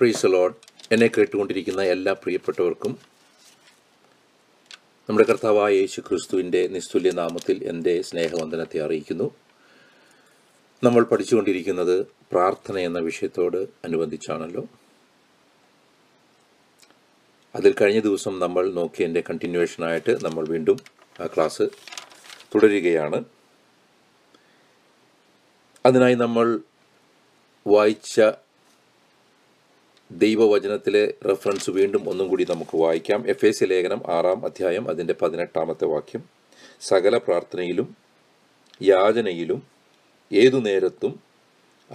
പ്രീസ് load എന്നെ കേട്ടുകൊണ്ടിരിക്കുന്ന എല്ലാ പ്രിയപ്പെട്ടവർക്കും നമ്മുടെ കർത്താവായ യേശു ക്രിസ്തുവിന്റെ നിസ്തുല്യ നാമത്തിൽ എന്റെ സ്നേഹവന്ദനത്തെ അറിയിക്കുന്നു. നമ്മൾ പഠിച്ചുകൊണ്ടിരിക്കുന്നത് പ്രാർത്ഥന എന്ന വിഷയത്തോട് അനുബന്ധിച്ചാണല്ലോ. അതിൽ കഴിഞ്ഞ ദിവസം നമ്മൾ നോക്കിയതിന്റെ കണ്ടിന്യൂവേഷനായിട്ട് നമ്മൾ വീണ്ടും ആ ക്ലാസ് തുടരുകയാണ്. അതിനായി നമ്മൾ വായിച്ച ദൈവവചനത്തിലെ റെഫറൻസ് വീണ്ടും ഒന്നും കൂടി നമുക്ക് വായിക്കാം. എഫ് എസ് ലേഖനം ആറാം അധ്യായം അതിന്റെ പതിനെട്ടാമത്തെ വാക്യം. സകല പ്രാർത്ഥനയിലും യാചനയിലും ഏതു നേരത്തും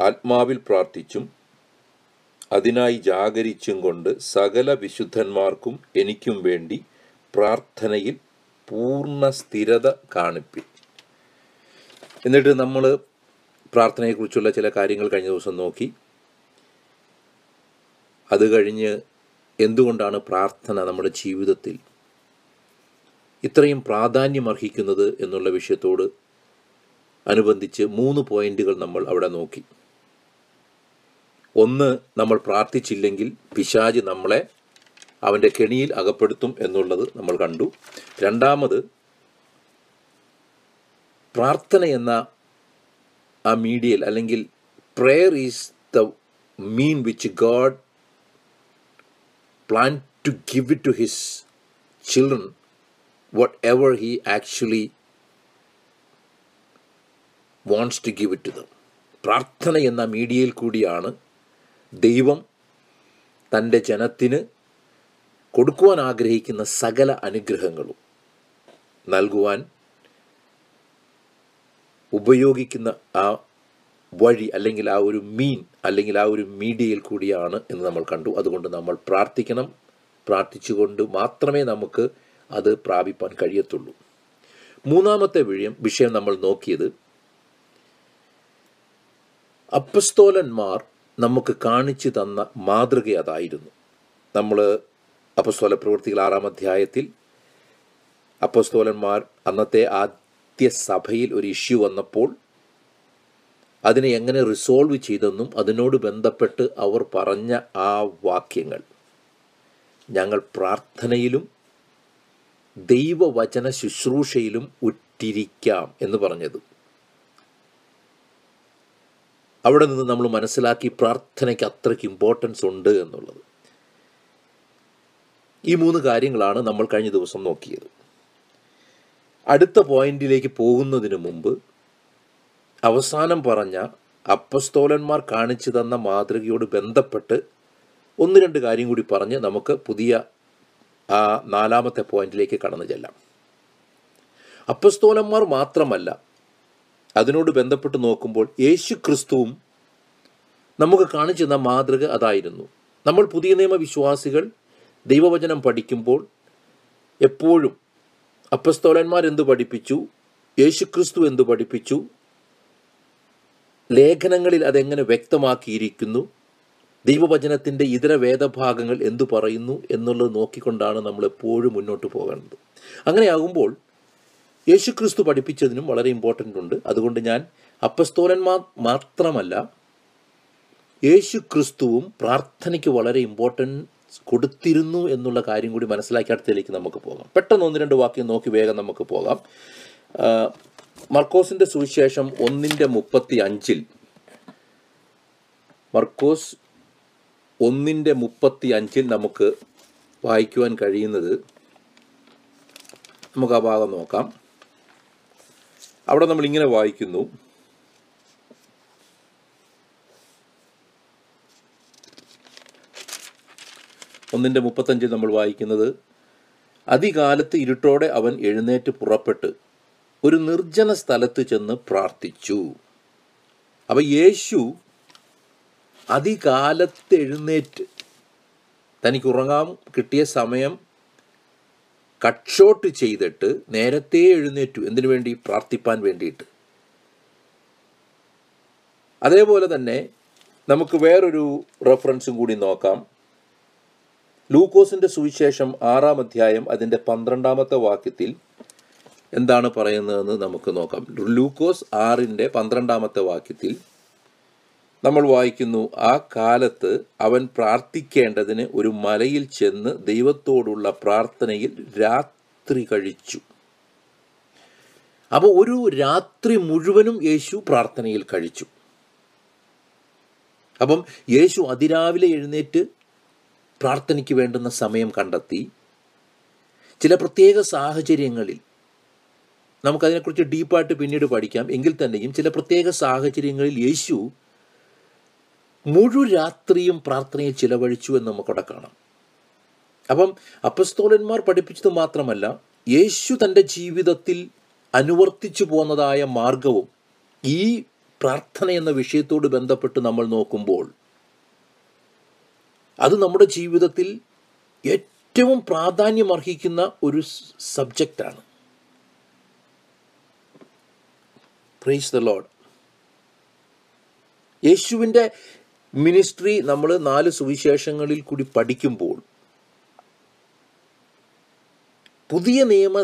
ആത്മാവിൽ പ്രാർത്ഥിച്ചും അതിനായി ജാഗരിച്ചും കൊണ്ട് സകല വിശുദ്ധന്മാർക്കും എനിക്കും വേണ്ടി പ്രാർത്ഥനയിൽ പൂർണ സ്ഥിരത കാണിപ്പി. എന്നിട്ട് നമ്മൾ പ്രാർത്ഥനയെക്കുറിച്ചുള്ള ചില കാര്യങ്ങൾ കഴിഞ്ഞ ദിവസം നോക്കി. അത് കഴിഞ്ഞ് എന്തുകൊണ്ടാണ് പ്രാർത്ഥന നമ്മുടെ ജീവിതത്തിൽ ഇത്രയും പ്രാധാന്യം അർഹിക്കുന്നത് എന്നുള്ള വിഷയത്തോട് അനുബന്ധിച്ച് മൂന്ന് പോയിന്റുകൾ നമ്മൾ അവിടെ നോക്കി. ഒന്ന് നമ്മൾ പ്രാർത്ഥിച്ചില്ലെങ്കിൽ പിശാജ് നമ്മളെ അവന്റെ കെണിയിൽ അകപ്പെടുത്തും എന്നുള്ളത് നമ്മൾ കണ്ടു. രണ്ടാമത് പ്രാർത്ഥന എന്ന ആ മീഡിയൽ അല്ലെങ്കിൽ prayer is the mean which God plan to give it to his children, whatever he actually wants to give it to them പ്രാർത്ഥന എന്ന മീഡിയയിൽ കൂടിയാണ് ദൈവം തന്റെ ജനത്തിന് കൊടുക്കുവാൻ ആഗ്രഹിക്കുന്ന സകല അനുഗ്രഹങ്ങളും നൽകുവാൻ ഉപയോഗിക്കുന്ന ആ വഴി അല്ലെങ്കിൽ ആ ഒരു മീൻ അല്ലെങ്കിൽ ആ ഒരു മീഡിയയിൽ കൂടിയാണ് എന്ന് നമ്മൾ കണ്ടു. അതുകൊണ്ട് നമ്മൾ പ്രാർത്ഥിക്കണം. പ്രാർത്ഥിച്ചുകൊണ്ട് മാത്രമേ നമുക്ക് അത് പ്രാപിപ്പാൻ കഴിയത്തുള്ളൂ. മൂന്നാമത്തെ വിഷയം വിഷയം നമ്മൾ നോക്കിയത് അപ്പസ്തോലന്മാർ നമുക്ക് കാണിച്ചു തന്ന മാതൃക അതായിരുന്നു. നമ്മൾ അപ്പസ്തോല പ്രവൃത്തികൾ ആറാം അധ്യായത്തിൽ അപ്പസ്തോലന്മാർ അന്നത്തെ ആദ്യ സഭയിൽ ഒരു ഇഷ്യൂ വന്നപ്പോൾ അതിനെ എങ്ങനെ റിസോൾവ് ചെയ്തെന്നും അതിനോട് ബന്ധപ്പെട്ട് അവർ പറഞ്ഞ ആ വാക്യങ്ങൾ. ഞങ്ങൾ പ്രാർത്ഥനയിലും ദൈവവചന ശുശ്രൂഷയിലും ഉറ്റിരിക്കാം എന്ന് പറഞ്ഞത്. അവിടെ നിന്ന് നമ്മൾ മനസ്സിലാക്കി പ്രാർത്ഥനയ്ക്ക് അത്രയ്ക്ക് ഇമ്പോർട്ടൻസ് ഉണ്ട് എന്നുള്ളത്. ഈ മൂന്ന് കാര്യങ്ങളാണ് നമ്മൾ കഴിഞ്ഞ ദിവസം നോക്കിയത്. അടുത്ത പോയിന്റിലേക്ക് പോകുന്നതിന് മുമ്പ് അവസാനം പറഞ്ഞ അപ്പസ്തോലന്മാർ കാണിച്ചു തന്ന മാതൃകയോട് ബന്ധപ്പെട്ട് ഒന്ന് രണ്ട് കാര്യം കൂടി പറഞ്ഞ് നമുക്ക് പുതിയ ആ നാലാമത്തെ പോയിന്റിലേക്ക് കടന്നു ചെല്ലാം. അപ്പസ്തോലന്മാർ മാത്രമല്ല അതിനോട് ബന്ധപ്പെട്ട് നോക്കുമ്പോൾ യേശു ക്രിസ്തുവും നമുക്ക് കാണിച്ചു തന്ന മാതൃക അതായിരുന്നു. നമ്മൾ പുതിയ നിയമവിശ്വാസികൾ ദൈവവചനം പഠിക്കുമ്പോൾ എപ്പോഴും അപ്പസ്തോലന്മാർ എന്തു പഠിപ്പിച്ചു? യേശുക്രിസ്തു എന്തു പഠിപ്പിച്ചു? ലേഖനങ്ങളിൽ അതെങ്ങനെ വ്യക്തമാക്കിയിരിക്കുന്നു? ദൈവവചനത്തിന്റെ ഇതര വേദഭാഗങ്ങൾ എന്തു പറയുന്നു എന്നുള്ളത് നോക്കിക്കൊണ്ടാണ് നമ്മൾ എപ്പോഴും മുന്നോട്ട് പോകേണ്ടത്. അങ്ങനെയാകുമ്പോൾ യേശുക്രിസ്തു പഠിപ്പിച്ചതിനും വളരെ ഇമ്പോർട്ടന്റ് ഉണ്ട്. അതുകൊണ്ട് ഞാൻ അപ്പസ്തോലന്മാർ മാത്രമല്ല യേശു ക്രിസ്തുവും പ്രാർത്ഥനയ്ക്ക് വളരെ ഇമ്പോർട്ടൻസ് കൊടുത്തിരുന്നു എന്നുള്ള കാര്യം കൂടി മനസ്സിലാക്കി അടുത്തതിലേക്ക് നമുക്ക് പോകാം. പെട്ടെന്ന് ഒന്ന് രണ്ട് വാക്യം നോക്കി വേഗം നമുക്ക് പോകാം. മർക്കോസിന്റെ സുവിശേഷം ഒന്നിന്റെ മുപ്പത്തി അഞ്ചിൽ മർക്കോസ് ഒന്നിന്റെ മുപ്പത്തി അഞ്ചിൽ നമുക്ക് വായിക്കുവാൻ കഴിയുന്നത് നമുക്ക് ആ ഭാഗം നോക്കാം. അവിടെ നമ്മൾ ഇങ്ങനെ വായിക്കുന്നു. ഒന്നിന്റെ മുപ്പത്തഞ്ചിൽ നമ്മൾ വായിക്കുന്നത് അധികാലത്ത് ഇരുട്ടോടെ അവൻ എഴുന്നേറ്റ് പുറപ്പെട്ട് ഒരു നിർജന സ്ഥലത്ത് ചെന്ന് പ്രാർത്ഥിച്ചു. അപ്പം യേശു അതികാലത്ത് എഴുന്നേറ്റ് തനിക്ക് ഉറങ്ങാൻ കിട്ടിയ സമയം കട്ട് ഷോട്ട് ചെയ്തിട്ട് നേരത്തെ എഴുന്നേറ്റു. എന്തിനു വേണ്ടി? പ്രാർത്ഥിപ്പാൻ വേണ്ടിയിട്ട്. അതേപോലെ തന്നെ നമുക്ക് വേറൊരു റെഫറൻസും കൂടി നോക്കാം. ലൂക്കോസിന്റെ സുവിശേഷം ആറാം അധ്യായം അതിന്റെ പന്ത്രണ്ടാമത്തെ വാക്യത്തിൽ എന്താണ് പറയുന്നതെന്ന് നമുക്ക് നോക്കാം. ലൂക്കോസ് ആറിന്റെ പന്ത്രണ്ടാമത്തെ വാക്യത്തിൽ നമ്മൾ വായിക്കുന്നു ആ കാലത്ത് അവൻ പ്രാർത്ഥിക്കേണ്ടതിന് ഒരു മലയിൽ ചെന്ന് ദൈവത്തോടുള്ള പ്രാർത്ഥനയിൽ രാത്രി കഴിച്ചു. അപ്പോൾ ഒരു രാത്രി മുഴുവനും യേശു പ്രാർത്ഥനയിൽ കഴിച്ചു. അപ്പം യേശു അതിരാവിലെ എഴുന്നേറ്റ് പ്രാർത്ഥനയ്ക്ക് വേണ്ടുന്ന സമയം കണ്ടെത്തി. ചില പ്രത്യേക സാഹചര്യങ്ങളിൽ നമുക്കതിനെക്കുറിച്ച് ഡീപ്പായിട്ട് പിന്നീട് പഠിക്കാം. എങ്കിൽ തന്നെയും ചില പ്രത്യേക സാഹചര്യങ്ങളിൽ യേശു മുഴുരാത്രിയും പ്രാർത്ഥനയിൽ ചിലവഴിച്ചു എന്ന് നമുക്കവിടെ കാണാം. അപ്പം അപ്പസ്തോലന്മാർ പഠിപ്പിച്ചത് മാത്രമല്ല യേശു തന്റെ ജീവിതത്തിൽ അനുവർത്തിച്ചു പോന്നതായ മാർഗവും ഈ പ്രാർത്ഥന എന്ന വിഷയത്തോട് ബന്ധപ്പെട്ട് നമ്മൾ നോക്കുമ്പോൾ അത് നമ്മുടെ ജീവിതത്തിൽ ഏറ്റവും പ്രാധാന്യം അർഹിക്കുന്ന ഒരു സബ്ജക്റ്റാണ്. പ്രൈസ് ദ ലോഡ് യേശുവിന്റെ മിനിസ്ട്രി നമ്മൾ നാല് സുവിശേഷങ്ങളിൽ കൂടി പഠിക്കുമ്പോൾ പുതിയ നിയമ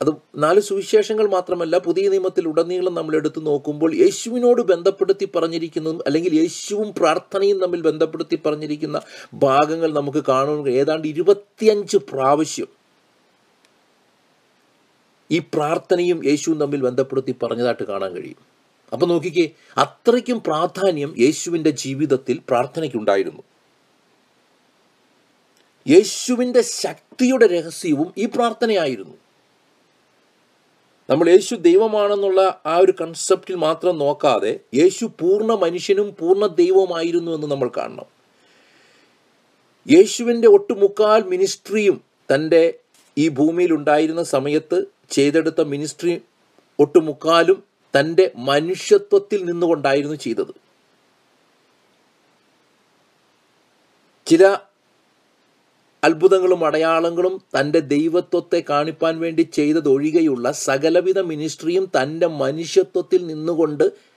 അത് നാല് സുവിശേഷങ്ങൾ മാത്രമല്ല പുതിയ നിയമത്തിൽ ഉടനീളം നമ്മൾ എടുത്തു നോക്കുമ്പോൾ യേശുവിനോട് ബന്ധപ്പെടുത്തി പറഞ്ഞിരിക്കുന്നതും അല്ലെങ്കിൽ യേശുവും പ്രാർത്ഥനയും തമ്മിൽ ബന്ധപ്പെടുത്തി പറഞ്ഞിരിക്കുന്ന ഭാഗങ്ങൾ നമുക്ക് കാണുക ഏതാണ്ട് ഇരുപത്തിയഞ്ച് പ്രാവശ്യം ഈ പ്രാർത്ഥനയും യേശുവും തമ്മിൽ ബന്ധപ്പെടുത്തി പറഞ്ഞതായിട്ട് കാണാൻ കഴിയും. അപ്പം നോക്കിക്കേ അത്രയ്ക്കും പ്രാധാന്യം യേശുവിന്റെ ജീവിതത്തിൽ പ്രാർത്ഥനയ്ക്കുണ്ടായിരുന്നു. യേശുവിന്റെ ശക്തിയുടെ രഹസ്യവും ഈ പ്രാർത്ഥനയായിരുന്നു. നമ്മൾ യേശു ദൈവമാണെന്നുള്ള ആ ഒരു കൺസെപ്റ്റിൽ മാത്രം നോക്കാതെ യേശു പൂർണ മനുഷ്യനും പൂർണ ദൈവമായിരുന്നു എന്ന് നമ്മൾ കാണണം. യേശുവിന്റെ ഒട്ടുമുക്കാൽ മിനിസ്ട്രിയും തന്റെ ഈ ഭൂമിയിൽ ഉണ്ടായിരുന്ന സമയത്ത് ചെയ്തെടുത്ത മിനിസ്ട്രി ഒട്ടുമുക്കാലും തന്റെ മനുഷ്യത്വത്തിൽ നിന്നുകൊണ്ടായിരുന്നു ചെയ്തത്. ചില അത്ഭുതങ്ങളും അടയാളങ്ങളും തന്റെ ദൈവത്വത്തെ കാണിപ്പാൻ വേണ്ടി ചെയ്തതൊഴികെയുള്ള സകലവിധ മിനിസ്ട്രിയും തന്റെ മനുഷ്യത്വത്തിൽ നിന്നുകൊണ്ട്